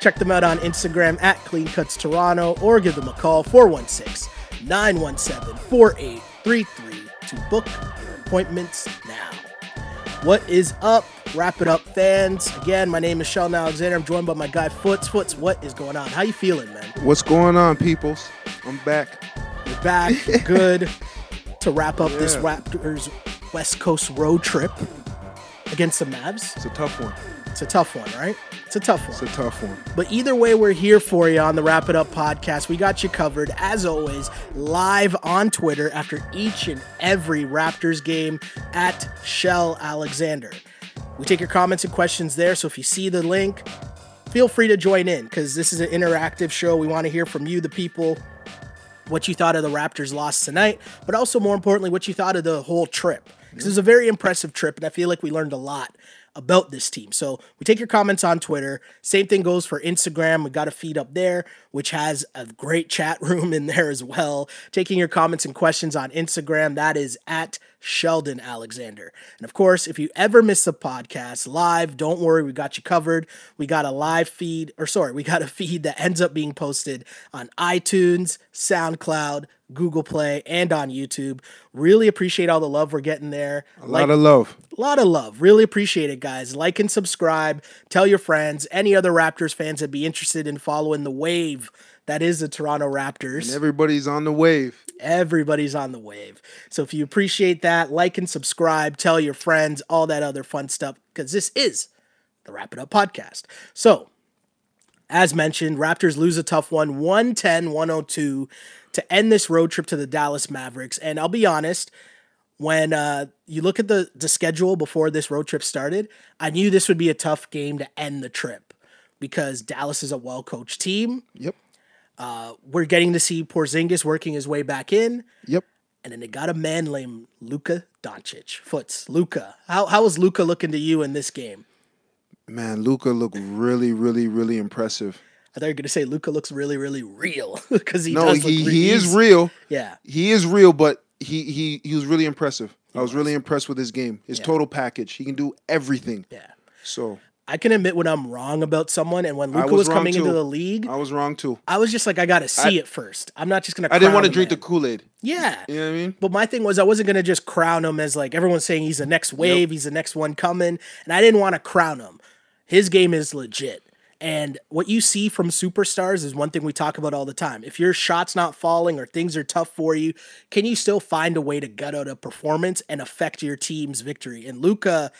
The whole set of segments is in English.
Check them out on Instagram at Clean Cuts Toronto or give them a call 416 917 4833 to book your appointments now. What is up? Wrap it up, fans. Again, my name is Sheldon Alexander. I'm joined by my guy Foots. Foots, what is going on? How you feeling, man? What's going on, peoples? I'm back. You're back. Good to wrap up this Raptors West Coast road trip against the Mavs. It's a tough one. It's a tough one, right? It's a tough one. It's a tough one. But either way, we're here for you on the Wrap It Up podcast. We got you covered, as always, live on Twitter after each and every Raptors game at Shell Alexander. We take your comments and questions there, so if you see the link, feel free to join in because this is an interactive show. We want to hear from you, the people, what you thought of the Raptors' loss tonight, but also more importantly, what you thought of the whole trip. Because it was a very impressive trip, and I feel like we learned a lot about this team. So we take your comments on Twitter. Same thing goes for Instagram. We got a feed up there, which has a great chat room in there as well. Taking your comments and questions on Instagram, that is at Sheldon Alexander. And of course, if you ever miss the podcast live, don't worry, we got you covered. We got a live feed, or sorry, we got a feed that ends up being posted on iTunes, SoundCloud, Google Play, and on YouTube. Really appreciate all the love we're getting there. A lot of love. A lot of love. Really appreciate it, guys. Like and subscribe. Tell your friends, any other Raptors fans that be interested in following the wave that is the Toronto Raptors. And everybody's on the wave. Everybody's on the wave. So if you appreciate that, like and subscribe, tell your friends, all that other fun stuff, because this is the Wrap It Up podcast. So, as mentioned, Raptors lose a tough one, 110 102 to end this road trip to the Dallas Mavericks. And I'll be honest, when uh, you look at the, the schedule before this road trip started, I knew this would be a tough game to end the trip because Dallas is a well coached team. Yep. We're getting to see Porzingis working his way back in. Yep. And then they got a man named Luka Doncic. Foots, Luka. How how was Luka looking to you in this game? Man, Luka looked really, really, really impressive. I thought you were gonna say Luka looks really, really real because he no, he, he is real. Yeah, He is real, but he he he was really impressive. I was really impressed with his game. His total package. He can do everything. yeah. So I can admit when I'm wrong about someone, and when I Luka was was, coming into the league, I was wrong too. I was just like, I gotta see it first. I'm not just gonna. I didn't want to drink the. Kool Aid. Yeah. You know what I mean? But my thing was, I wasn't gonna just crown him as like everyone's saying he's the next wave, he's the next one coming, and I didn't want to crown him. His game is legit, and what you see from superstars is one thing we talk about all the time. If your shot's not falling or things are tough for you, can you still find a way to gut out a performance and affect your team's victory? And Luka,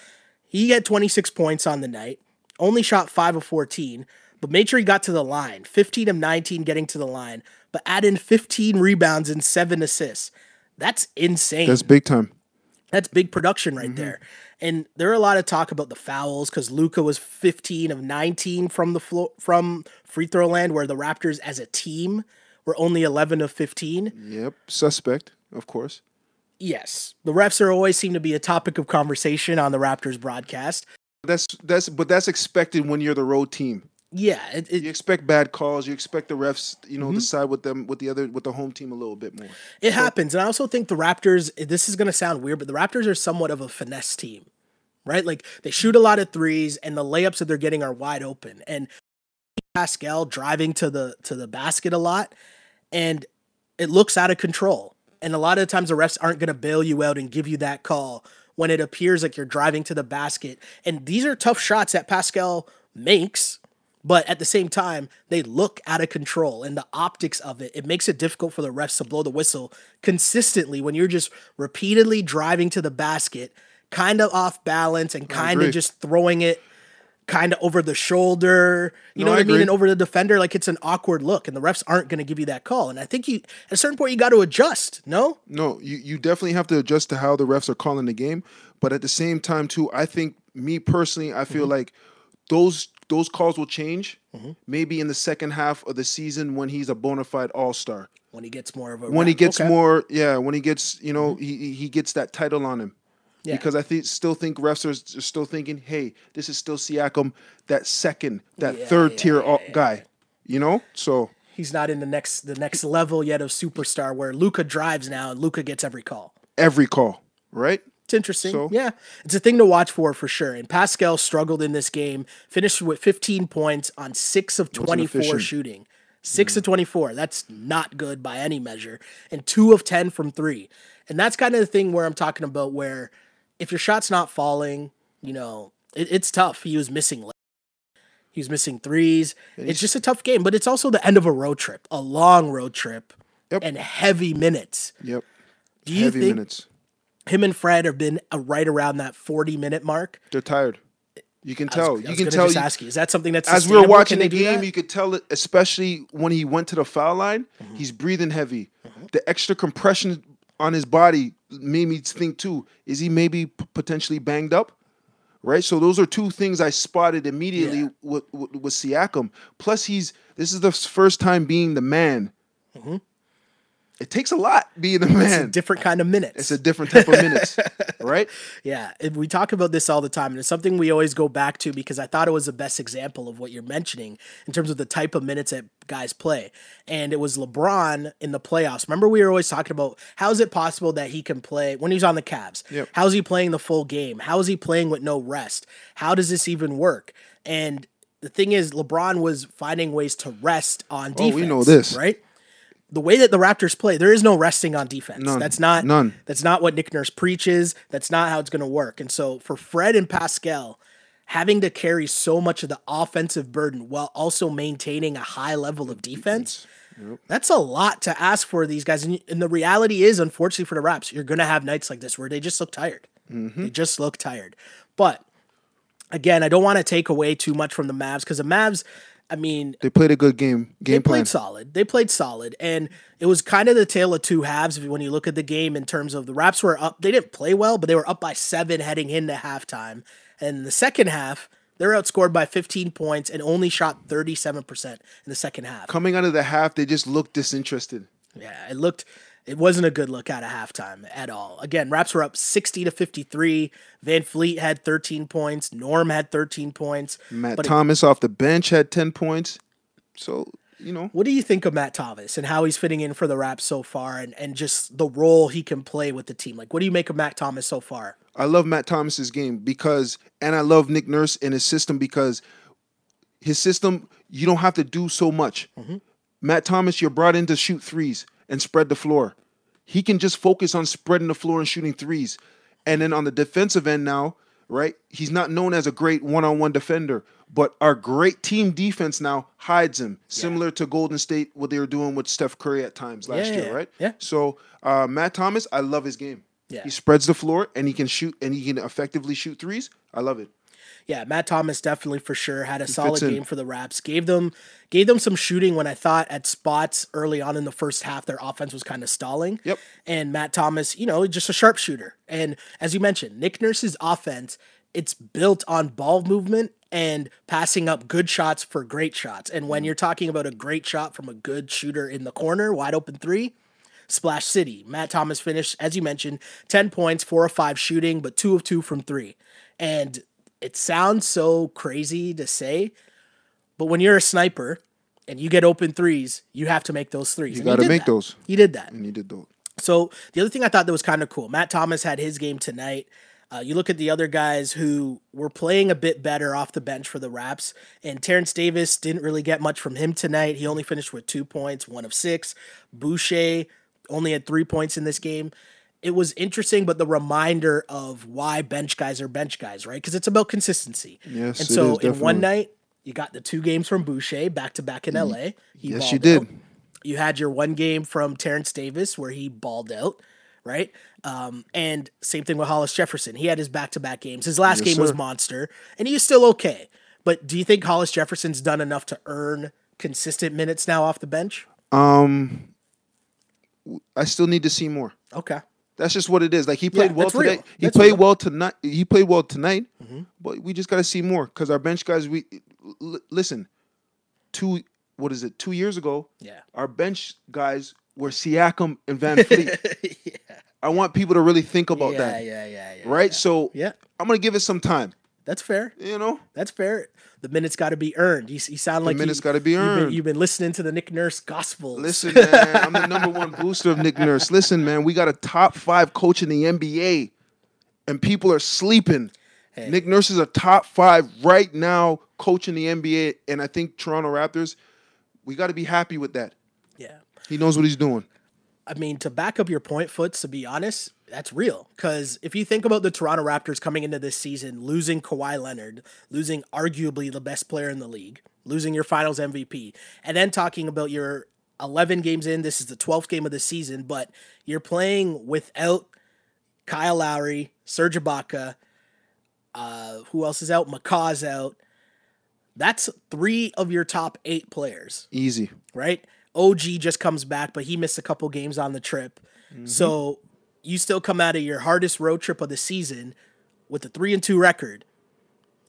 he had 26 points on the night, only shot five of 14, but made sure he got to the line. 15 of 19 getting to the line, but add in 15 rebounds and seven assists. That's insane. That's big time. That's big production right mm-hmm. there. And there are a lot of talk about the fouls because Luka was 15 of 19 from the floor from free throw land, where the Raptors as a team were only 11 of 15. Yep. Suspect, of course. Yes, the refs are always seem to be a topic of conversation on the Raptors broadcast. That's that's but that's expected when you're the road team. Yeah, it, it, You expect bad calls. You expect the refs, you know, Mm-hmm. to side with them with the other with the home team a little bit more. It happens. And I also think the Raptors, this is going to sound weird, but the Raptors are somewhat of a finesse team, right? Like they shoot a lot of threes and the layups that they're getting are wide open. And Pascal driving to the to the basket a lot and it looks out of control. And a lot of times the refs aren't going to bail you out and give you that call when it appears like you're driving to the basket. And these are tough shots that Pascal makes, but at the same time, they look out of control. And the optics of it, it makes it difficult for the refs to blow the whistle consistently when you're just repeatedly driving to the basket, kind of off balance and kind of just throwing it kind of over the shoulder. You know what I I mean and over the defender, like it's an awkward look, and the refs aren't going to give you that call. And I think you, at a certain point, you got to adjust. No, No, you, you definitely have to adjust to how the refs are calling the game. But at the same time, too, I think me personally, I feel mm-hmm. like those those calls will change. Mm-hmm. Maybe in the second half of the season when he's a bona fide All Star. when he gets more of a When he gets Okay. more, yeah, when he gets, you know, he he- he gets that title on him. Yeah. Because I think still think refs are still thinking, hey, this is still Siakam, that second, that Yeah, third yeah, tier all- guy. You know, so he's not in the next the next level yet of superstar where Luka drives now and Luka gets every call. every call, right? It's interesting. So- Yeah, it's a thing to watch for for sure. And Pascal struggled in this game, finished with 15 points on six of 24 shooting. 6 of mm-hmm. 24. That's not good by any measure. And two of 10 from three. And that's kind of the thing where I'm talking about where if your shot's not falling, you know, it, it's tough. He was missing. He was missing threes. It's just a tough game, but it's also the end of a road trip, a long road trip, Yep. and heavy minutes. Yep. Do you Heavy think minutes. Him and Fred have been uh, right around that 40 minute mark? They're tired. You can tell. was, you can tell. You- ask you, is that something that's as we were watching the game, you could tell it, especially when he went to the foul line, Mm-hmm. he's breathing heavy. The extra compression on his body made me think too: is he maybe p- potentially banged up? Right. So those are two things I spotted immediately Yeah. with, with, with Siakam. Plus, he's this is the first time being the man. It takes a lot being a man. different kind of minutes. It's a different type of minutes, right? Yeah, we talk about this all the time, and it's something we always go back to because I thought it was the best example of what you're mentioning in terms of the type of minutes that guys play. And it was LeBron in the playoffs. Remember, we were always talking about how is it possible that he can play when he's on the Cavs? Yep. How's he playing the full game? How is he playing with no rest? How does this even work? And the thing is, LeBron was finding ways to rest on Oh, defense. we know this. right? The way that the Raptors play, there is no resting on defense. None. That's not None. That's not what Nick Nurse preaches. That's not how it's going to work. And so for Fred and Pascal, having to carry so much of the offensive burden while also maintaining a high level of defense, that's a lot to ask for these guys. And, and the reality is, unfortunately for the Raps, you're going to have nights like this where they just look tired. Mm-hmm. They just look tired. But again, I don't want to take away too much from the Mavs because the Mavs, I mean, They played a good game. Game they plan. played solid. They played solid, and it was kind of the tale of two halves when you look at the game in terms of the Raps were up. They didn't play well, but they were up by seven heading into halftime. And the second half, they're outscored by 15 points and only shot 37 percent in the second half. Coming out of the half, they just looked disinterested. Yeah, it looked. It wasn't a good look out of halftime at all. Again, Raps were up 60 to 53. VanVleet had 13 points. Norm had 13 points. Matt But it- Thomas off the bench had 10 points. So, you know, What do you think of Matt Thomas and how he's fitting in for the Raps so far and, and just the role he can play with the team? Like, what do you make of Matt Thomas so far? I love Matt Thomas's game because, and I love Nick Nurse and his system because his system, you don't have to do so much. Mm-hmm. Matt Thomas, you're brought in to shoot threes and spread the floor. He can just focus on spreading the floor and shooting threes. And then on the defensive end now, right? He's not known as a great one-on-one defender, but our great team defense now hides him, similar to Golden State, what they were doing with Steph Curry at times last Yeah, year, yeah, right? yeah. So uh, Matt Thomas, I love his game. Yeah. He spreads the floor and he can shoot and he can effectively shoot threes. I love it. Yeah, Matt Thomas definitely for sure had a solid game for the Raps. Gave them gave them some shooting when I thought at spots early on in the first half their offense was kind of stalling. Yep. And Matt Thomas, you know, just a sharpshooter. And as you mentioned, Nick Nurse's offense, it's built on ball movement and passing up good shots for great shots. And when you're talking about a great shot from a good shooter in the corner, wide open three, Splash City. Matt Thomas finished, as you mentioned, 10 points, four of five shooting, but two of two from three. And it sounds so crazy to say, but when you're a sniper and you get open threes, you have to make those threes. You got to make that. those. He did that. And he did those. So the other thing I thought that was kind of cool, Matt Thomas had his game tonight. Uh, you look at the other guys who were playing a bit better off the bench for the Raps, and Terrence Davis didn't really get much from him tonight. He only finished with two points, one of six. Boucher only had three points in this game. It was interesting, but the reminder of why bench guys are bench guys, right? Because it's about consistency. Yes, and so in one night, you got the two games from Boucher back to back in LA. He Yes, you did. out. You had your one game from Terrence Davis where he balled out, right? Um, and same thing with Hollis Jefferson. He had his back to back games. His last Yes, game was monster, and he was still okay. But do you think Hollis Jefferson's done enough to earn consistent minutes now off the bench? Um, I still need to see more. Okay. That's just what it is. Like he played Yeah, well that's real. today. He That's played real. well tonight. He played well tonight. Mm-hmm. but we just got to see more because our bench guys. We l- listen. Two, what is it? Two years ago, Yeah. our bench guys were Siakam and VanVleet. yeah. I want people to really think about yeah, that, yeah, yeah, yeah. right? So Yeah, I'm gonna give it some time. That's fair. You know, That's fair. The minutes got to be earned. You, you sound like minutes you, gotta be you've been- earned. You've been, listening to the Nick Nurse gospel. Listen, man, I'm the number one booster of Nick Nurse. Listen, man, we got a top five coach in the NBA, and people are sleeping. Hey. Nick Nurse is a top five right now coach in the NBA, and I think Toronto Raptors, we got to be happy with that. Yeah. He knows what he's doing. I mean, to back up your point, Foots, to be honest, that's real. Because if you think about the Toronto Raptors coming into this season, losing Kawhi Leonard, losing arguably the best player in the league, losing your finals MVP, and then talking about your 11 games in, this is the 12th game of the season, but you're playing without Kyle Lowry, Serge Ibaka, uh, who else is out? McCaw's out. That's three of your top eight players Easy. right? OG just comes back, but he missed a couple games on the trip. Mm-hmm. So you still come out of your hardest road trip of the season with a three and two record.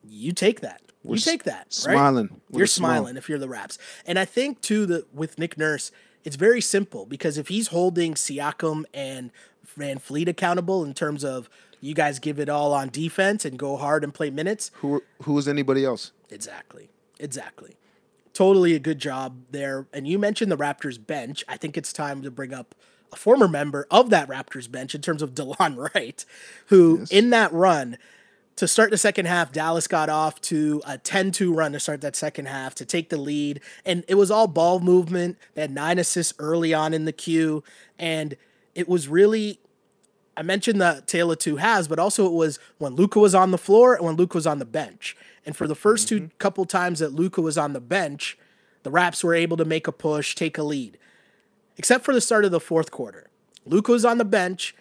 You take that. you take that. smiling with You're a smile. smiling if you're the Raps. And I think too that with Nick Nurse, it's very simple because if he's holding Siakam and VanVleet accountable in terms of you guys give it all on defense and go hard and play minutes, Who who is anybody else? Exactly. Exactly. Totally a good job there. And you mentioned the Raptors bench. I think it's time to bring up a former member of that Raptors bench in terms of DeLon Wright, who in that run to start the second half, Dallas got off to a 10 2 run to start that second half to take the lead. And it was all ball movement. They had nine assists early on in the queue. And it was really I mentioned the tale of two halves, but also it was when Luka was on the floor and when Luka was on the bench. And for the 1st two mm-hmm. couple times that Luka was on the bench, the Raps were able to make a push, take a lead. Except for the start of the fourth quarter. Luka was on the bench,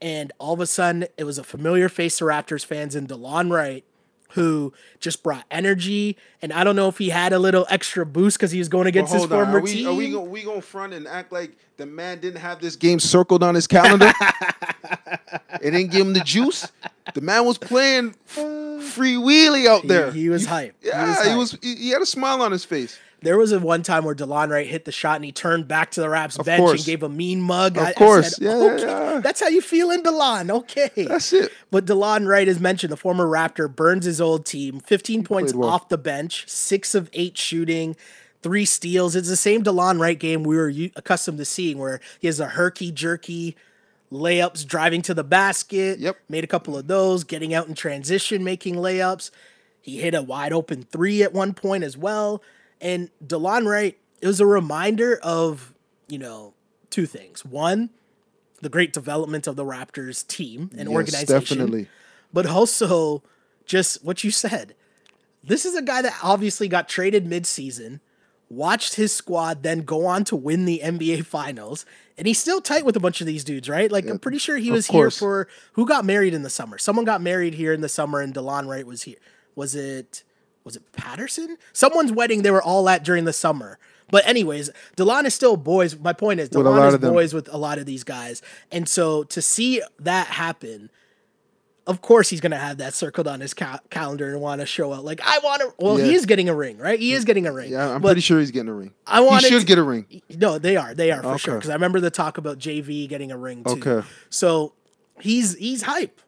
and all of a sudden it was a familiar face to Raptors fans in DeLon Wright, who just brought energy. And I don't know if he had a little extra boost because he was going against his Hold on. former Are we, team. are we gonna we gonna front and act like the man didn't have this game circled on his calendar? it didn't give him the juice. The man was playing f- free wheelie out there. he was hype. He Yeah, was he was. He, he had a smile on his face. There was a one time where DeLon Wright hit the shot and he turned back to the Raps bench course. and gave a mean mug. Of I- I course. said, Yeah, okay, yeah. That's how you feel in DeLon. Okay. That's it. But DeLon Wright, as mentioned, the former Raptor, burns his old team. 15 points well. off the bench, six of eight shooting, three steals. It's the same DeLon Wright game we were accustomed to seeing where he has a herky jerky layups driving to the basket. Yep. Made a couple of those, getting out in transition, making layups. He hit a wide open three at one point as well. And DeLon Wright, it was a reminder of, you know, two things. One, the great development of the Raptors team and Yes, organization. definitely. But also just what you said. This is a guy that obviously got traded midseason, watched his squad then go on to win the NBA finals, and he's still tight with a bunch of these dudes, right? Like I'm pretty sure he was here for who got married in the summer. Someone got married here in the summer and DeLon Wright was here. Was it was it Patterson? Someone's wedding they were all at during the summer. But anyways, DeLon is still boys. My point is DeLon is boys with a lot of these guys. And so to see that happen, of course he's going to have that circled on his ca- calendar and want to show up. Like I want to. Well, he is getting a ring, right? He is getting a ring. Yeah, I'm pretty sure he's getting a ring. I want. he should to- get a ring. no, they are. They are for sure. Because I remember the talk about JV getting a ring too. Okay. So he's he's hype.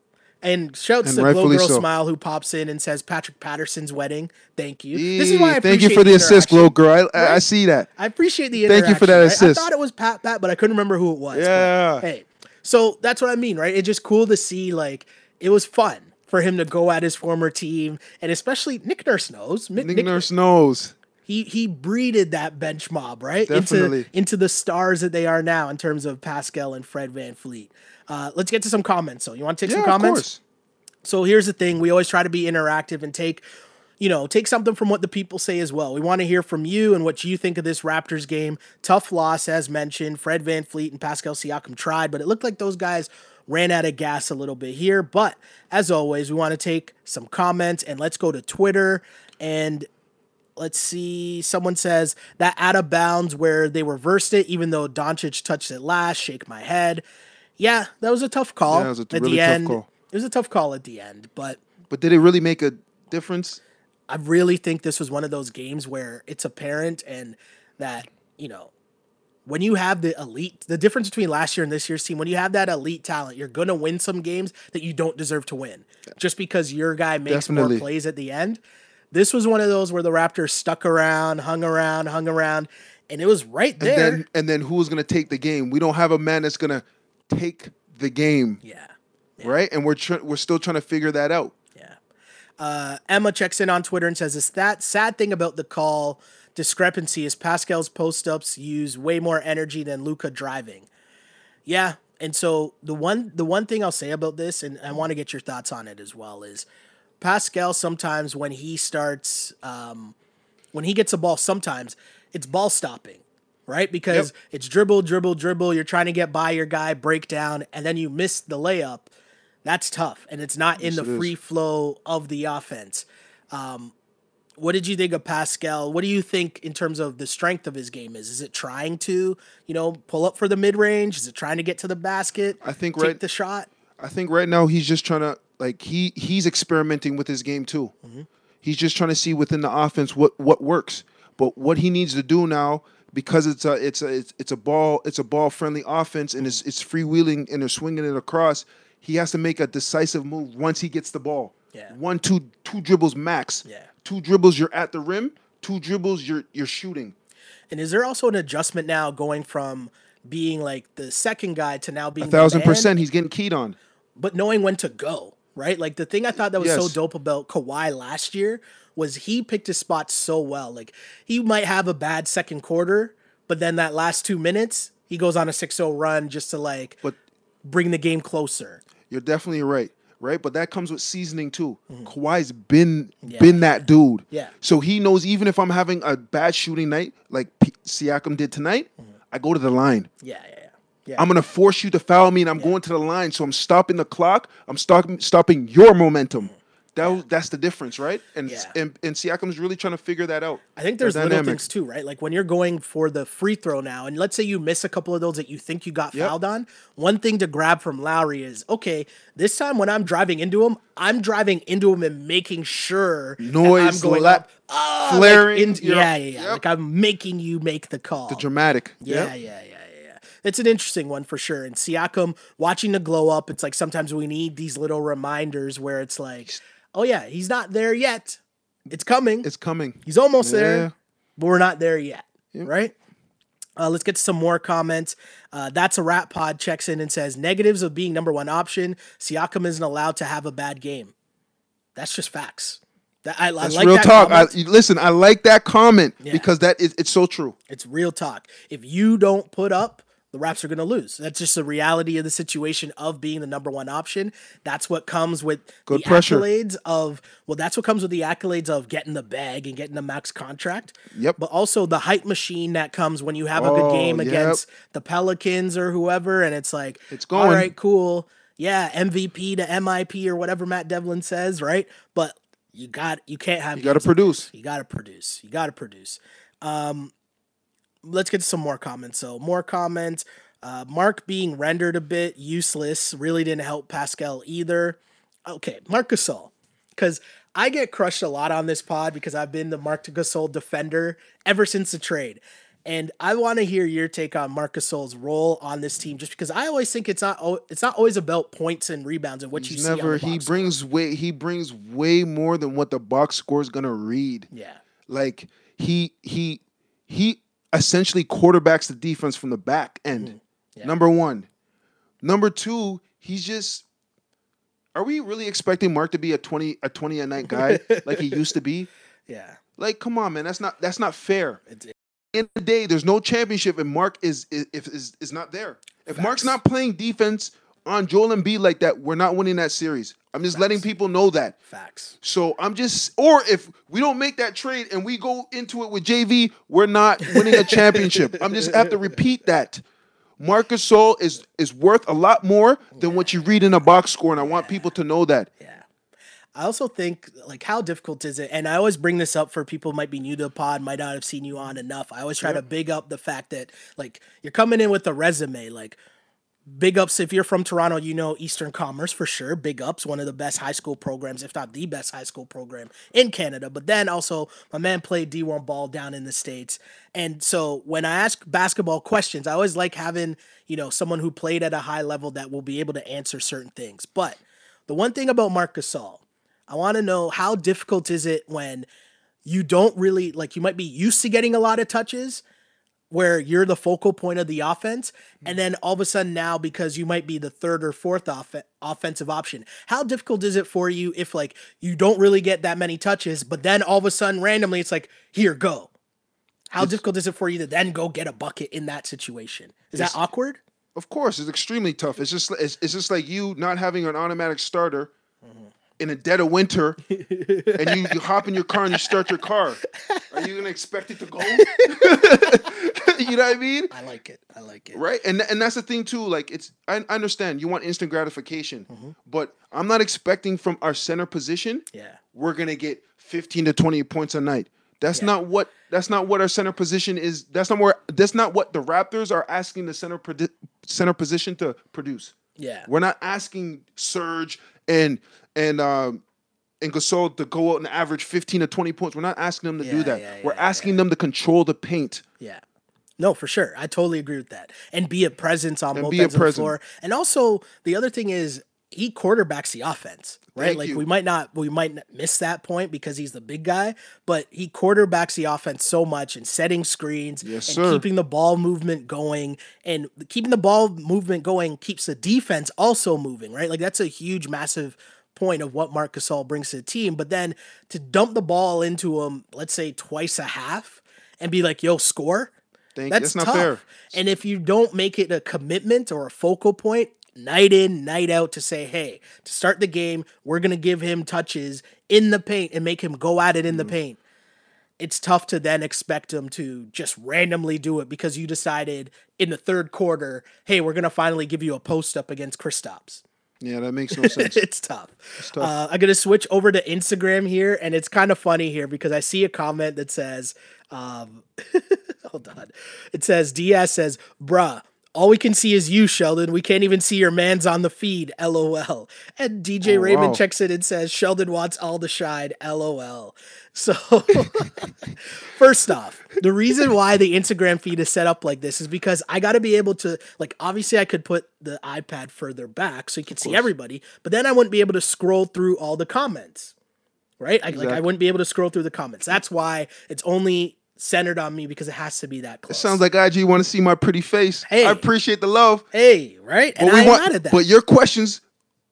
And shouts And to Glow Girl so. Smile who pops in and says Patrick Patterson's wedding. Thank you. this is why I Thank you for the assist, interaction. Glow Girl. I, I, I see that. I appreciate the Thank you for that interaction, right? assist. I thought it was Pat Pat, but I couldn't remember who it was. But, Yeah. hey, so that's what I mean, right? It's just cool to see. Like it was fun for him to go at his former team, and especially Nick Nurse knows. Nick, Nick Nick- Nurse knows. he he breeded that bench mob right Definitely. into into the stars that they are now in terms of Pascal and Fred VanVleet. Uh, let's get to some comments. So you want to take Yeah, some of comments? course. So here's the thing: we always try to be interactive and take, you know, take something from what the people say as well. We want to hear from you and what you think of this Raptors game. Tough loss, as mentioned. Fred VanVleet and Pascal Siakam tried, but it looked like those guys ran out of gas a little bit here. But as always, we want to take some comments and let's go to Twitter and let's see. Someone says that out of bounds where they reversed it, even though Doncic touched it last. Shake my head. Yeah, that was a tough call Yeah, it was a at really the tough end. call. It was a tough call at the end, but But did it really make a difference? I really think this was one of those games where it's apparent and that, you know, when you have the elite, the difference between last year and this year's team, when you have that elite talent, you're going to win some games that you don't deserve to win just because your guy makes Definitely. more plays at the end. This was one of those where the Raptors stuck around, hung around, hung around, and it was right And there. then and then who's gonna take the game? We don't have a man that's gonna take the game, yeah. right? And we're tr- we're still trying to figure that out. Yeah. Uh, Emma checks in on Twitter and says, "Is that sad thing about the call discrepancy is Pascal's post ups use way more energy than Luka driving." Yeah, and so the one the one thing I'll say about this, and I want to get your thoughts on it as well, is Pascal sometimes when he starts um, when he gets a ball, sometimes it's ball stopping. Right? Because Yep. it's dribble, dribble, dribble. You're trying to get by your guy, break down, and then you miss the layup. That's tough. And it's not in the it is. free flow of the offense. Um, what did you think of Pascal? What do you think in terms of the strength of his game is? Is it trying to, you know, pull up for the mid range? Is it trying to get to the basket? I think take right- the shot. I think right now he's just trying to like he he's experimenting with his game too. He's just trying to see within the offense what what works. But what he needs to do now because it's a it's a it's, it's a ball it's a ball friendly offense and it's it's freewheeling and they're swinging it across. He has to make a decisive move once he gets the ball. Yeah. One two two dribbles max. Yeah. Two dribbles you're at the rim. Two dribbles you're you're shooting. And is there also an adjustment now going from being like the second guy to now being A thousand percent he's getting keyed on. but knowing when to go, right? Like the thing I thought that was so dope about Kawhi last year was he picked his spots so well. Like he might have a bad second quarter, but then that last two minutes, he goes on a 6-0 run just to like But bring the game closer. You're definitely right, right? But that comes with seasoning too. Kawhi's been Mm-hmm. Yeah. been that dude. Yeah. So he knows even if I'm having a bad shooting night like P- Siakam did tonight, I go to the line. Yeah, yeah, yeah. Yeah. I'm gonna force you to foul me, and I'm going to the line. So I'm stopping the clock. I'm stopping stopping your momentum. That, That's the difference, right? And, Yeah. and and Siakam's really trying to figure that out. I think there's little things too, right? Like when you're going for the free throw now, and let's say you miss a couple of those that you think you got Yep. fouled on. One thing to grab from Lowry is okay. This time when I'm driving into him, I'm driving into him and making sure Noise, I'm going lap- up, ah, like flaring, into- you're- yeah, yeah, yeah. yep. Like I'm making you make the call. The dramatic. Yeah, Yep. yeah, yeah, yeah, yeah. It's an interesting one for sure. And Siakam watching the glow up, it's like sometimes we need these little reminders where it's like, oh yeah, he's not there yet. It's coming. It's coming. He's almost Yeah. there, but we're not there yet. Right? Uh, let's get to some more comments. Uh, That's a Rat Pod checks in and says negatives of being number one option. Siakam isn't allowed to have a bad game. That's just facts. That, I, I like real talk. I, listen, I like that comment Yeah. because that is it's so true. It's real talk. If you don't put up, the Raps are going to lose. That's just the reality of the situation of being the number one option. That's what comes with Good the pressure. accolades of well, that's what comes with the accolades of getting the bag and getting the max contract. Yep. But also the hype machine that comes when you have a Oh, good game yep. against the Pelicans or whoever, and it's like It's All going. all right, cool. Yeah, MVP to MIP or whatever Matt Devlin says, right? But you got you can't have You got to like produce. you got to produce. You got to produce. Um, let's get to some more comments. So more comments. Uh, Mark being rendered a bit useless really didn't help Pascal either. Okay, Marc Gasol, because I get crushed a lot on this pod because I've been the Marc Gasol defender ever since the trade. And I want to hear your take on Marc Gasol's role on this team, just because I always think it's not it's not always about points and rebounds and what you He's see. never he score. brings way he brings way more than what the box score is gonna read. yeah, Like he he he essentially quarterbacks the defense from the back end. Mm-hmm. Yeah. Number one. Number two, he's just are we really expecting Mark to be a 20 a 20 a night guy like he used to be? yeah. Like, come on, man. That's not that's not fair. It's, In the day, there's no championship and Mark is is is, is, is not there. If Mark's not playing defense on Joel Embiid like that, we're not winning that series. I'm just letting people know that. facts. So I'm just, or if we don't make that trade and we go into it with JV, we're not winning a championship. I'm just have to repeat that. Marc Gasol is is worth a lot more than what you read in a box score, and I want people to know that. Yeah. I also think like how difficult is it? And I always bring this up for people who might be new to the pod, might not have seen you on enough. I always try to big up the fact that like you're coming in with a resume. Like big ups if you're from Toronto, you know Eastern Commerce for sure. Big ups, one of the best high school programs, if not the best high school program in Canada. But then also, my man played D1 ball down in the States. And so when I ask basketball questions, I always like having, you know, someone who played at a high level that will be able to answer certain things. But the one thing about Marc Gasol, I want to know how difficult is it when you don't really like you might be used to getting a lot of touches where you're the focal point of the offense and mm. then all of a sudden now because you might be the third or fourth off- offensive option how difficult is it for you if like you don't really get that many touches but then all of a sudden randomly it's like here go. How It's- difficult is it for you to then go get a bucket in that situation? Is that awkward? Of course, it's extremely tough. It's just it's, it's just like you not having an automatic starter in the dead of winter, and you, you hop in your car and you start your car. Are you gonna expect it to go? you know what I mean? i like it i like it Right, and and that's the thing too. Like it's I, I understand you want instant gratification, Mm-hmm. but I'm not expecting from our center position yeah we're gonna get 15 to 20 points a night. That's Yeah. not what that's not what our center position is. That's not where that's not what the Raptors are asking the center produ- center position to produce. Yeah We're not asking Serge and and um and Gasol to go out and average 15 to 20 points. We're not asking them to Yeah, do that. yeah, We're yeah, asking them to control the paint. Yeah. No, for sure. I totally agree with that. And be a presence on And both ends of the floor. And also the other thing is he quarterbacks the offense, right? Thank like you. we might not we might miss that point because he's the big guy, but he quarterbacks the offense so much and setting screens Yes, and sir. keeping the ball movement going and keeping the ball movement going keeps the defense also moving, right? Like that's a huge massive point of what Marc Gasol brings to the team, but then to dump the ball into him, let's say twice a half and be like, "Yo, score." Thank That's, that's not tough. fair. And if you don't make it a commitment or a focal point, night in, night out, to say, hey, to start the game, we're gonna give him touches in the paint and make him go at it in the Mm. paint. It's tough to then expect him to just randomly do it because you decided in the third quarter, hey, we're gonna finally give you a post up against Kristaps. Yeah, that makes no sense. it's tough. tough. Uh, I'm gonna switch over to Instagram here, and it's kind of funny here because I see a comment that says, um, "Hold on," it says Diaz says, "Bruh." All we can see is you, Sheldon. We can't even see your man's on the feed. LOL. And DJ Oh, Raymond wow. checks in and says, Sheldon wants all the shine. LOL. So, first off, the reason why the Instagram feed is set up like this is because I got to be able to, like, obviously, I could put the iPad further back so you could see everybody, but then I wouldn't be able to scroll through all the comments, right? I, Like, I wouldn't be able to scroll through the comments. That's why it's only centered on me because it has to be that close. It sounds like IG want to see my pretty face. Hey. I appreciate the love. hey, right? And But I want that. but your questions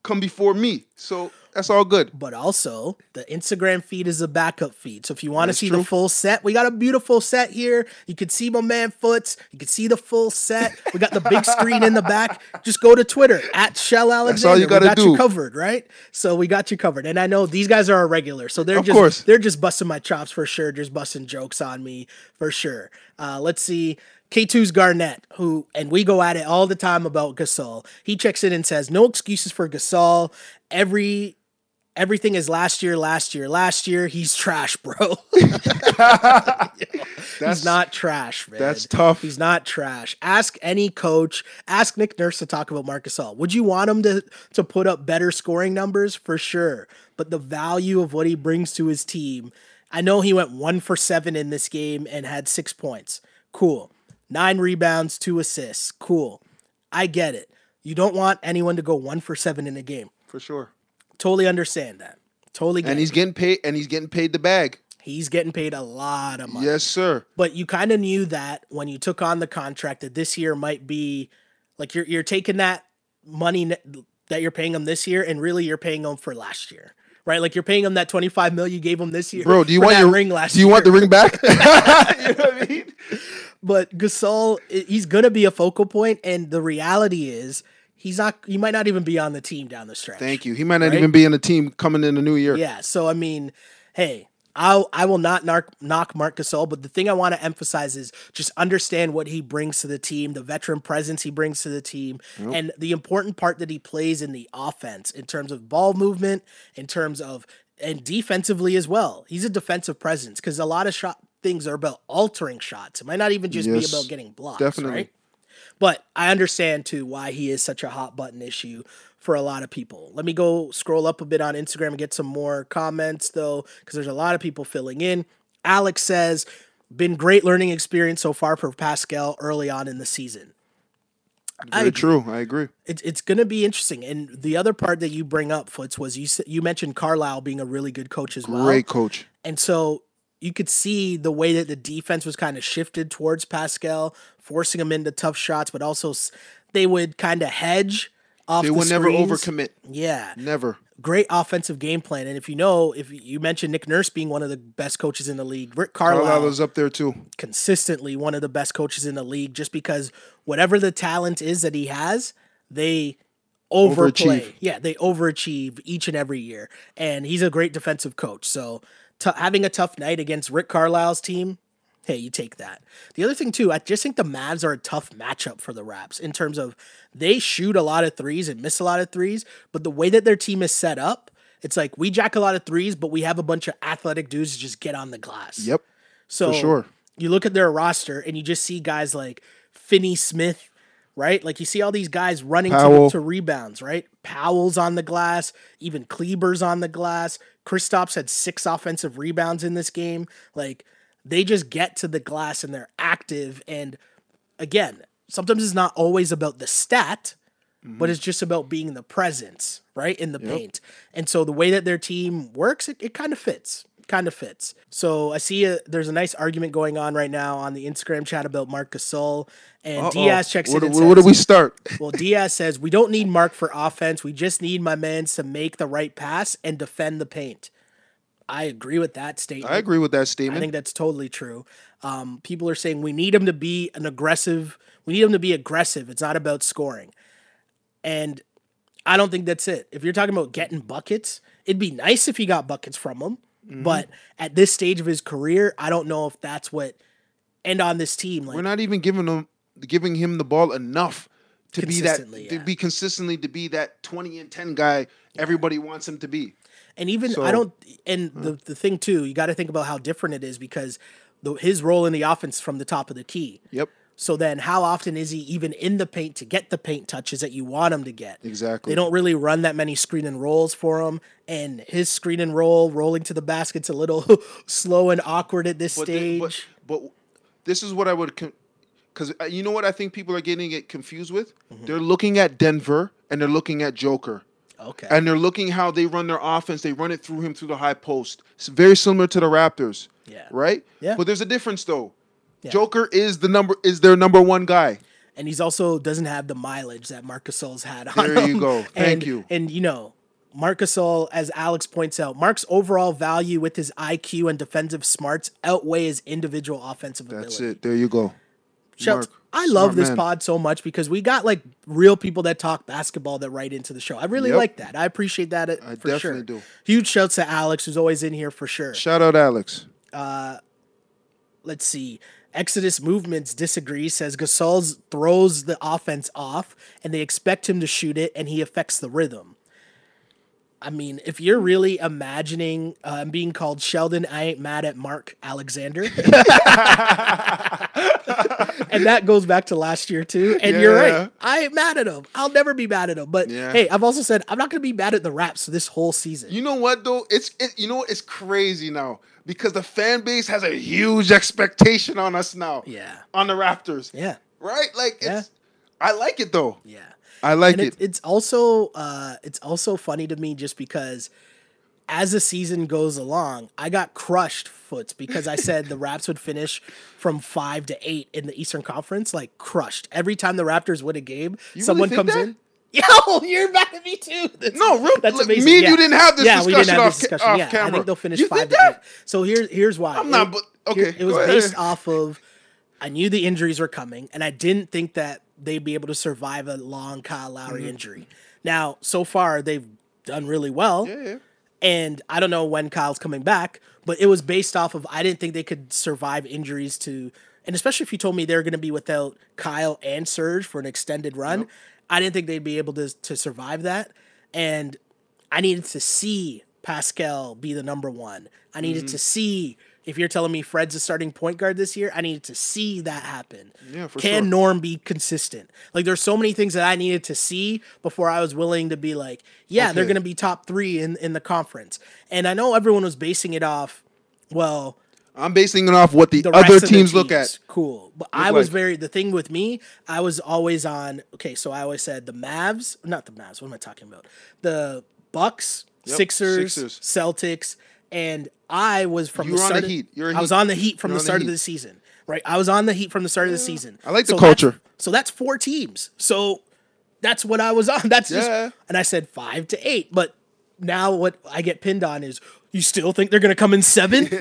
come before me. So that's all good. but also the Instagram feed is a backup feed. So if you want to see the full set, we got a beautiful set here. You can see my man Foots. You can see the full set. We got the big screen in the back. Just go to Twitter at Shell Alexander. That's all you gotta we got you do. covered, right? So we got you covered. And I know these guys are a regular, so they're Of just course. they're just busting my chops for sure. Just busting jokes on me for sure. Uh, let's see. K2's Garnett, who, and we go at it all the time about Gasol. He checks in and says, No excuses for Gasol. Every everything is last year, last year, last year. He's trash, bro. he's not trash, man. that's tough. He's not trash. Ask any coach. Ask Nick Nurse to talk about Marcus Gasol. Would you want him to to put up better scoring numbers for sure? But the value of what he brings to his team. I know he went one for seven in this game and had six points. Cool. Nine rebounds, two assists. Cool. I get it. You don't want anyone to go one for seven in a game. For sure. Totally understand that. Totally And it. he's getting paid and he's getting paid the bag. He's getting paid a lot of money. Yes, sir. But you kind of knew that when you took on the contract that this year might be like you're you're taking that money that you're paying him this year and really you're paying him for last year. Right? Like you're paying him that 25 mil you gave him this year. Bro, do you want your ring last Do you year. want the ring back? you know what I mean? But Gasol, he's gonna be a focal point, and the reality is he's not. He might not even be on the team down the stretch. Thank you. He might not Right? even be in the team coming in the new year. Yeah. So I mean, hey, I I will not knock knock Marc Gasol, but the thing I want to emphasize is just understand what he brings to the team, the veteran presence he brings to the team, and the important part that he plays in the offense in terms of ball movement, in terms of and defensively as well. He's a defensive presence because a lot of shot things are about altering shots. It might not even just Yes, be about getting blocks, definitely. right? But I understand too why he is such a hot button issue for a lot of people. Let me go scroll up a bit on Instagram and get some more comments though, because there's a lot of people filling in. Alex says, been great learning experience so far for Pascal early on in the season. Very true. I agree. It's it's going to be interesting. And the other part that you bring up, Foots, was you you mentioned Carlisle being a really good coach as well. Great coach. And so you could see the way that the defense was kind of shifted towards Pascal, forcing him into tough shots, but also they would kind of hedge off. They the will never overcommit. Yeah, Never. great offensive game plan. And if you know, if you mentioned Nick Nurse being one of the best coaches in the league, Rick Carlisle, Carlisle is up there too. consistently one of the best coaches in the league, just because whatever the talent is that he has, they overplay. Overachieve. Yeah, they overachieve each and every year, and he's a great defensive coach. So t- having a tough night against Rick Carlisle's team. Hey, you take that. The other thing too, I just think the Mavs are a tough matchup for the Raps in terms of they shoot a lot of threes and miss a lot of threes, but the way that their team is set up, it's like we jack a lot of threes, but we have a bunch of athletic dudes to just get on the glass. Yep. So sure. you look at their roster and you just see guys like Finney Smith, right? Like you see all these guys running to, to rebounds, right? Powell's on the glass, even Kleber's on the glass. Kristaps had six offensive rebounds in this game. Like they just get to the glass and they're active. And again, sometimes it's not always about the stat, but mm-hmm. it's just about being the presence, right? In the paint. And so the way that their team works, it, it kind of fits. Kind of fits. So I see a, there's a nice argument going on right now on the Instagram chat about Marc Gasol. And Uh-oh. Diaz checks where, in do- where do we start? well, Diaz says, we don't need Mark for offense. We just need my mans to make the right pass and defend the paint. I agree with that statement. I agree with that statement. I think that's totally true. Um, people are saying we need him to be an aggressive. We need him to be aggressive. It's not about scoring, and I don't think that's it. If you're talking about getting buckets, it'd be nice if he got buckets from him. Mm-hmm. But at this stage of his career, I don't know if that's what. And on this team, like We're not even giving him giving him the ball enough to be that Consistently, to be consistently to be that 20 and 10 guy everybody wants him to be. And even So- I don't. And the the thing too, you got to think about how different it is because the, his role in the offense from the top of the key. Yep. So then, how often is he even in the paint to get the paint touches that you want him to get? Exactly. They don't really run that many screen and rolls for him, and his screen and roll rolling to the basket's a little slow and awkward at this But, stage. but but this is what I would because you know what I think people are getting it confused with. Mm-hmm. They're looking at Denver and they're looking at Joker. okay. And they're looking how they run their offense. They run it through him through the high post. It's very similar to the Raptors. Yeah. Right? Yeah. But there's a difference though. Yeah. Joker is the number is their number one guy. and he's also doesn't have the mileage that Marcus Gasol's had on There you him. go. Thank and, you. And you know, Marcus Gasol, as Alex points out, Mark's overall value with his IQ and defensive smarts outweigh his individual offensive That's ability. it. There you go. Mark, I love smart this man. pod so much because we got like real people that talk basketball that write into the show. I really Yep. like that. I appreciate that uh, I for sure. definitely do. Huge shouts to Alex, who's always in here for sure. Shout out Alex. Uh, Let's see. Exodus Movements disagrees, says Gasol throws the offense off and they expect him to shoot it and he affects the rhythm. I mean, if you're really imagining uh, being called Sheldon, I ain't mad at Mark Alexander. and that goes back to last year too. And you're Yeah. right. I ain't mad at him. I'll never be mad at him. But Yeah. hey, I've also said I'm not going to be mad at the Raps this whole season. You know what though? It's it, you know? It's crazy now because the fan base has a huge expectation on us now. Yeah. On the Raptors. Yeah. Right? Like Yeah. it's I like it though. Yeah. I like it. it, it's also uh, it's also funny to me just because as the season goes along, I got crushed foots because I said the Raps would finish from five to eight in the Eastern Conference, like crushed. Every time the Raptors win a game, really someone think comes that? in. Yo, you're mad at me too. That's, No, real- that's amazing. me and yeah. you didn't have this yeah, we didn't discussion have off this discussion. off yeah, I camera. think they'll finish You five to eight. So here's here's why. I'm not, but- okay, It was based off of I knew the injuries were coming, and I didn't think that they'd be able to survive a long Kyle Lowry Mm-hmm. injury. Now, so far they've done really well, Yeah, yeah. And I don't know when Kyle's coming back, but it was based off of I didn't think they could survive injuries to, and especially if you told me they're going to be without Kyle and Serge for an extended run, I didn't think they'd be able to to survive that, and I needed to see Pascal be the number one. I needed Mm-hmm. to see if you're telling me Fred's a starting point guard this year, I needed to see that happen. Yeah, for Can sure. Norm be consistent? Like there's so many things that I needed to see before I was willing to be like, yeah, they're going to be top 3 in in the conference. And I know everyone was basing it off well, I'm basing it off what the, the other of the teams look at. Cool. But I was like. very the thing with me, I was always on okay, so I always said the Mavs, not the Mavs, what am I talking about? The Bucks, Yep, Sixers, Sixers. Celtics, and I was from You the start the of- Heat. You're a I was on the Heat from You're the on the start of the season. Right? I was on the Heat from the start of the season. I like the So that's- culture. So that's four teams. So that's what I was on. That's just Yeah. and I said 5 to 8, but now what I get pinned on is you still think they're going to come in 7?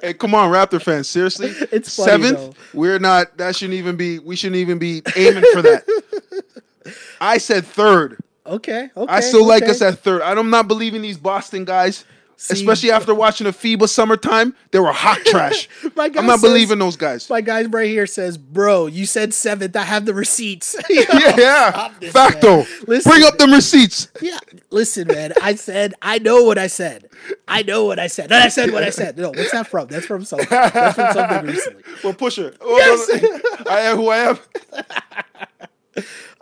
Hey, come on, Raptor fans. Seriously, It's funny, seventh. though. We're not. That shouldn't even be. We shouldn't even be aiming for that. I said third. Okay, okay. I still like us at third. I'm not believing these Boston guys, See- especially uh, after watching a FIBA summertime. They were hot trash. My guy I'm not says- believing those guys. My guy right here says, "Bro, you said seventh. I have the receipts." yeah, yeah. This, Facto. Listen. Bring up them receipts. yeah. Listen, man. I said I know what I said. I know what I said. And I said what I said. No, what's that from? That's from something. That's from something recently. Well, Pusher. Oh, I am who I am.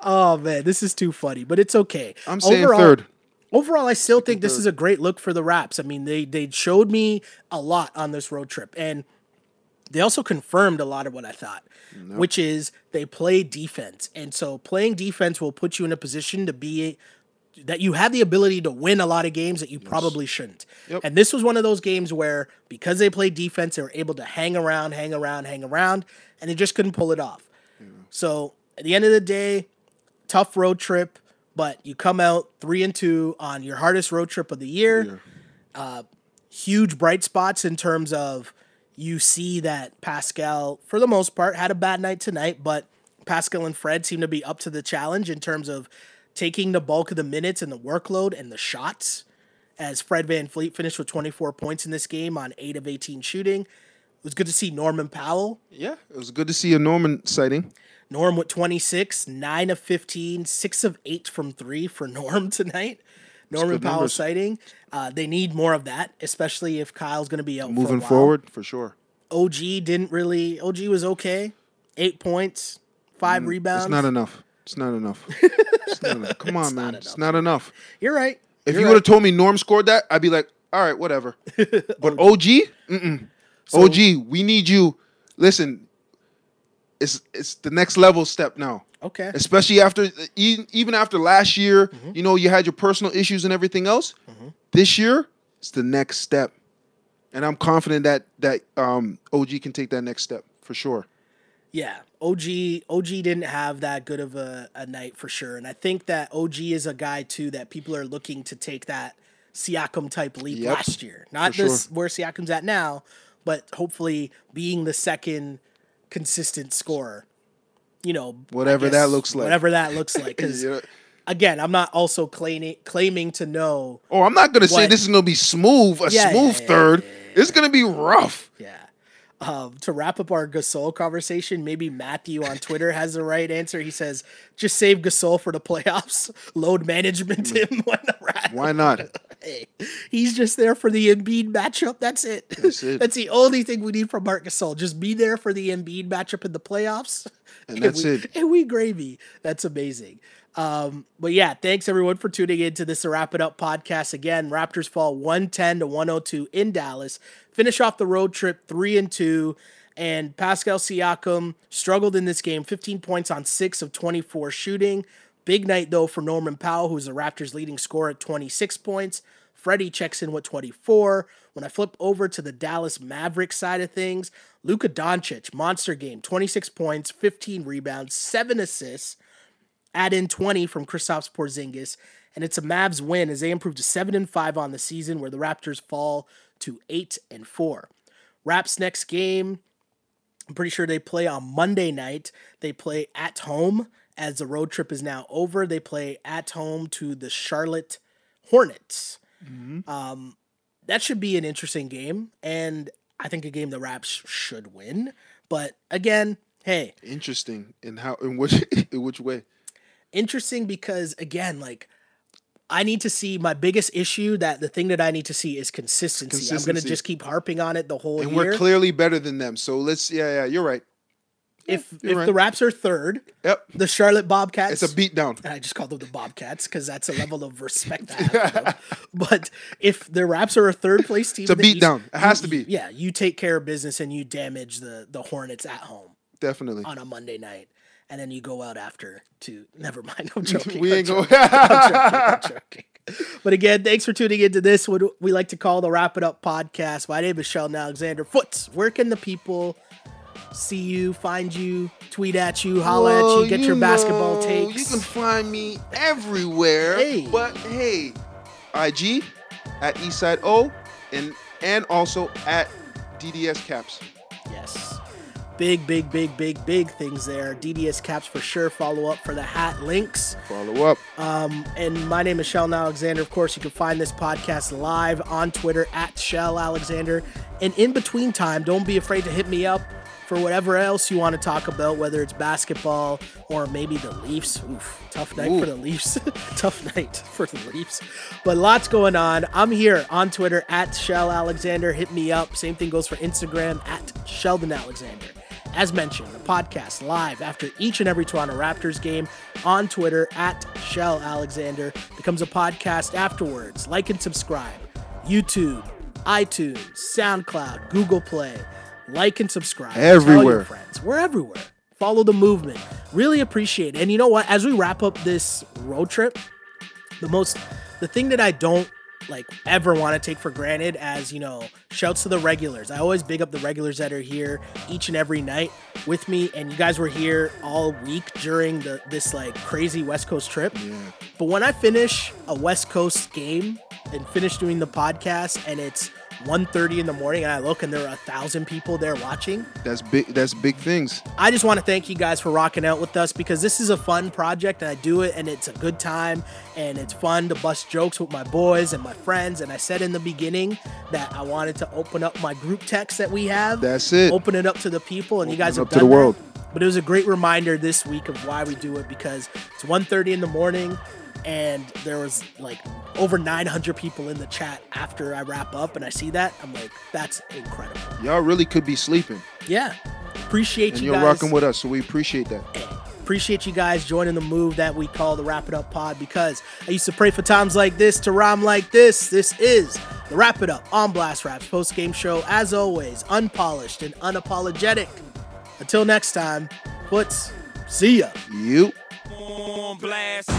Oh man, this is too funny, but it's okay. I'm saying Overall- third. Overall, I still think this is a great look for the Raps. I mean, they they showed me a lot on this road trip, and they also confirmed a lot of what I thought, which is they play defense, and so playing defense will put you in a position to be that you have the ability to win a lot of games that you probably shouldn't. Yep. And this was one of those games where because they played defense, they were able to hang around, hang around, hang around, and they just couldn't pull it off. So at the end of the day, tough road trip, but you come out three and two on your hardest road trip of the year. Uh, huge bright spots in terms of you see that Pascal, for the most part, had a bad night tonight, but Pascal and Fred seem to be up to the challenge in terms of taking the bulk of the minutes and the workload and the shots. As Fred VanVleet finished with 24 points in this game on 8 of 18 shooting. It was good to see Norman Powell Yeah, it was good to see a Norman sighting. Norm with 26, 9 of 15, 6 of 8 from 3 for Norm tonight. Norman Powell numbers. sighting. Uh, they need more of that, especially if Kyle's going to be out for Moving while. forward, for sure. OG didn't really. OG was okay. Eight points, five rebounds. Mm, It's not enough. It's not enough. It's not enough. Come on, not man. enough. It's not enough. You're right. If You're you would have told me Norm scored that, I'd be like, all right, whatever. But OG, mm-mm. OG, we need you. Listen, it's it's the next level step now. Okay. Especially after even after last year, Mm-hmm. you know, you had your personal issues and everything else. This year, it's the next step, and I'm confident that that um, OG can take that next step for sure. Yeah, OG OG didn't have that good of a, a night for sure, and I think that OG is a guy too that people are looking to take that Siakam type leap Yep, last year. Not for this where Siakam's at now, but hopefully being the second consistent scorer. You know, Whatever that looks like. Whatever that looks like, because Yeah. again, I'm not also claiming claiming to know. Oh, I'm not gonna say this is gonna be smooth, a Yeah, smooth yeah, third. It's gonna be rough. Yeah. Um, to wrap up our Gasol conversation, maybe Matthew on Twitter has the right answer. He says, "Just save Gasol for the playoffs. Load management him when the Raptors." Why not? Hey, he's just there for the Embiid matchup. That's it. That's it. That's the only thing we need from Marc Gasol. Just be there for the Embiid matchup in the playoffs. And that's we, it. And we gravy. That's amazing. Um, but yeah, thanks everyone for tuning in to this Wrap It Up podcast. Again, Raptors fall 110 to 102 in Dallas. Finish off the road trip three and two. And Pascal Siakam struggled in this game, 15 points on six of 24 shooting. Big night though for Norman Powell, who's the Raptors' leading scorer at 26 points. Freddie checks in with 24. When I flip over to the Dallas Mavericks side of things, Luka Doncic, monster game, 26 points, 15 rebounds, 7 assists. Add in 20 from Kristaps Porzingis, and it's a Mavs win as they improve to 7 and 5 on the season where the Raptors fall to 8 and 4. Raps next game, I'm pretty sure they play on Monday night. They play at home as the road trip is now over. They play at home to the Charlotte Hornets. Um, that should be an interesting game, and I think a game the Raps should win. But again, hey, Interesting in how in which in which way? interesting because again, like I need to see my biggest issue that the thing that I need to see is consistency. I'm going to just keep harping on it the whole And year. we're clearly better than them. So let's yeah, yeah, you're right. if you're if right. the Raps are third, Yep. the Charlotte Bobcats It's a beatdown. and I just called them the Bobcats because that's a level of respect I have. But if the Raps are a third place team, It's a beatdown. It has you- to be. Yeah, you take care of business and you damage the the Hornets at home Definitely. on a Monday night, and then you go out after to. Never mind, I'm joking. we I'm ain't joking. going I'm joking, I'm joking. But again, thanks for tuning into this, what we like to call the Wrap It Up podcast. My name is Sheldon Alexander Foots. Where can the people see you, find you, tweet at you, holla at you, get your basketball takes? You can find me everywhere. Hey. But hey, IG at Eastside O and and also at DDS Caps. Big, big, big, big, big things there. DDS caps for sure. Follow up for the hat links. Follow up. Um, and my name is Shell Alexander. Of course, you can find this podcast live on Twitter at Shell Alexander. And in between time, don't be afraid to hit me up for whatever else you want to talk about, whether it's basketball or maybe the Leafs. Oof, tough night for the Leafs. tough night for the Leafs. But lots going on. I'm here on Twitter at Shell Alexander. Hit me up. Same thing goes for Instagram at Sheldon Alexander. As mentioned, the podcast live after each and every Toronto Raptors game on Twitter at Shell Alexander becomes a podcast afterwards. Like and subscribe. YouTube, iTunes, SoundCloud, Google Play. Like and subscribe. Everywhere. friends. We're everywhere. Follow the movement. Really appreciate it. And you know what? As we wrap up this road trip, the most the thing that I don't like ever want to take for granted as you know shouts to the regulars. I always big up the regulars that are here each and every night with me and you guys were here all week during the this like crazy west coast trip. But when i finish a west coast game and finish doing the podcast and it's 1.30 in the morning and i look and there are a thousand people there watching That's big. That's big things. I just want to thank you guys for rocking out with us because this is a fun project and I do it and it's a good time and it's fun to bust jokes with my boys and my friends. And I said in the beginning that I wanted to open up my group text that we have. That's it. Open it up to the people and you guys Open have it up to done the that. world. But it was a great reminder this week of why we do it because it's 1.30 in the morning and there was like over 900 people in the chat after I wrap up and I see that. I'm like, that's incredible. Y'all really could be sleeping, Yeah. Appreciate and you you're guys. rocking with us, so we appreciate that. Appreciate you guys joining the move that we call the Wrap It Up Pod because I used to pray for times like this to rhyme like this. This is the Wrap It Up on Blast Raps post game show, as always, unpolished and unapologetic. Until next time, puts, see ya. You. on blast.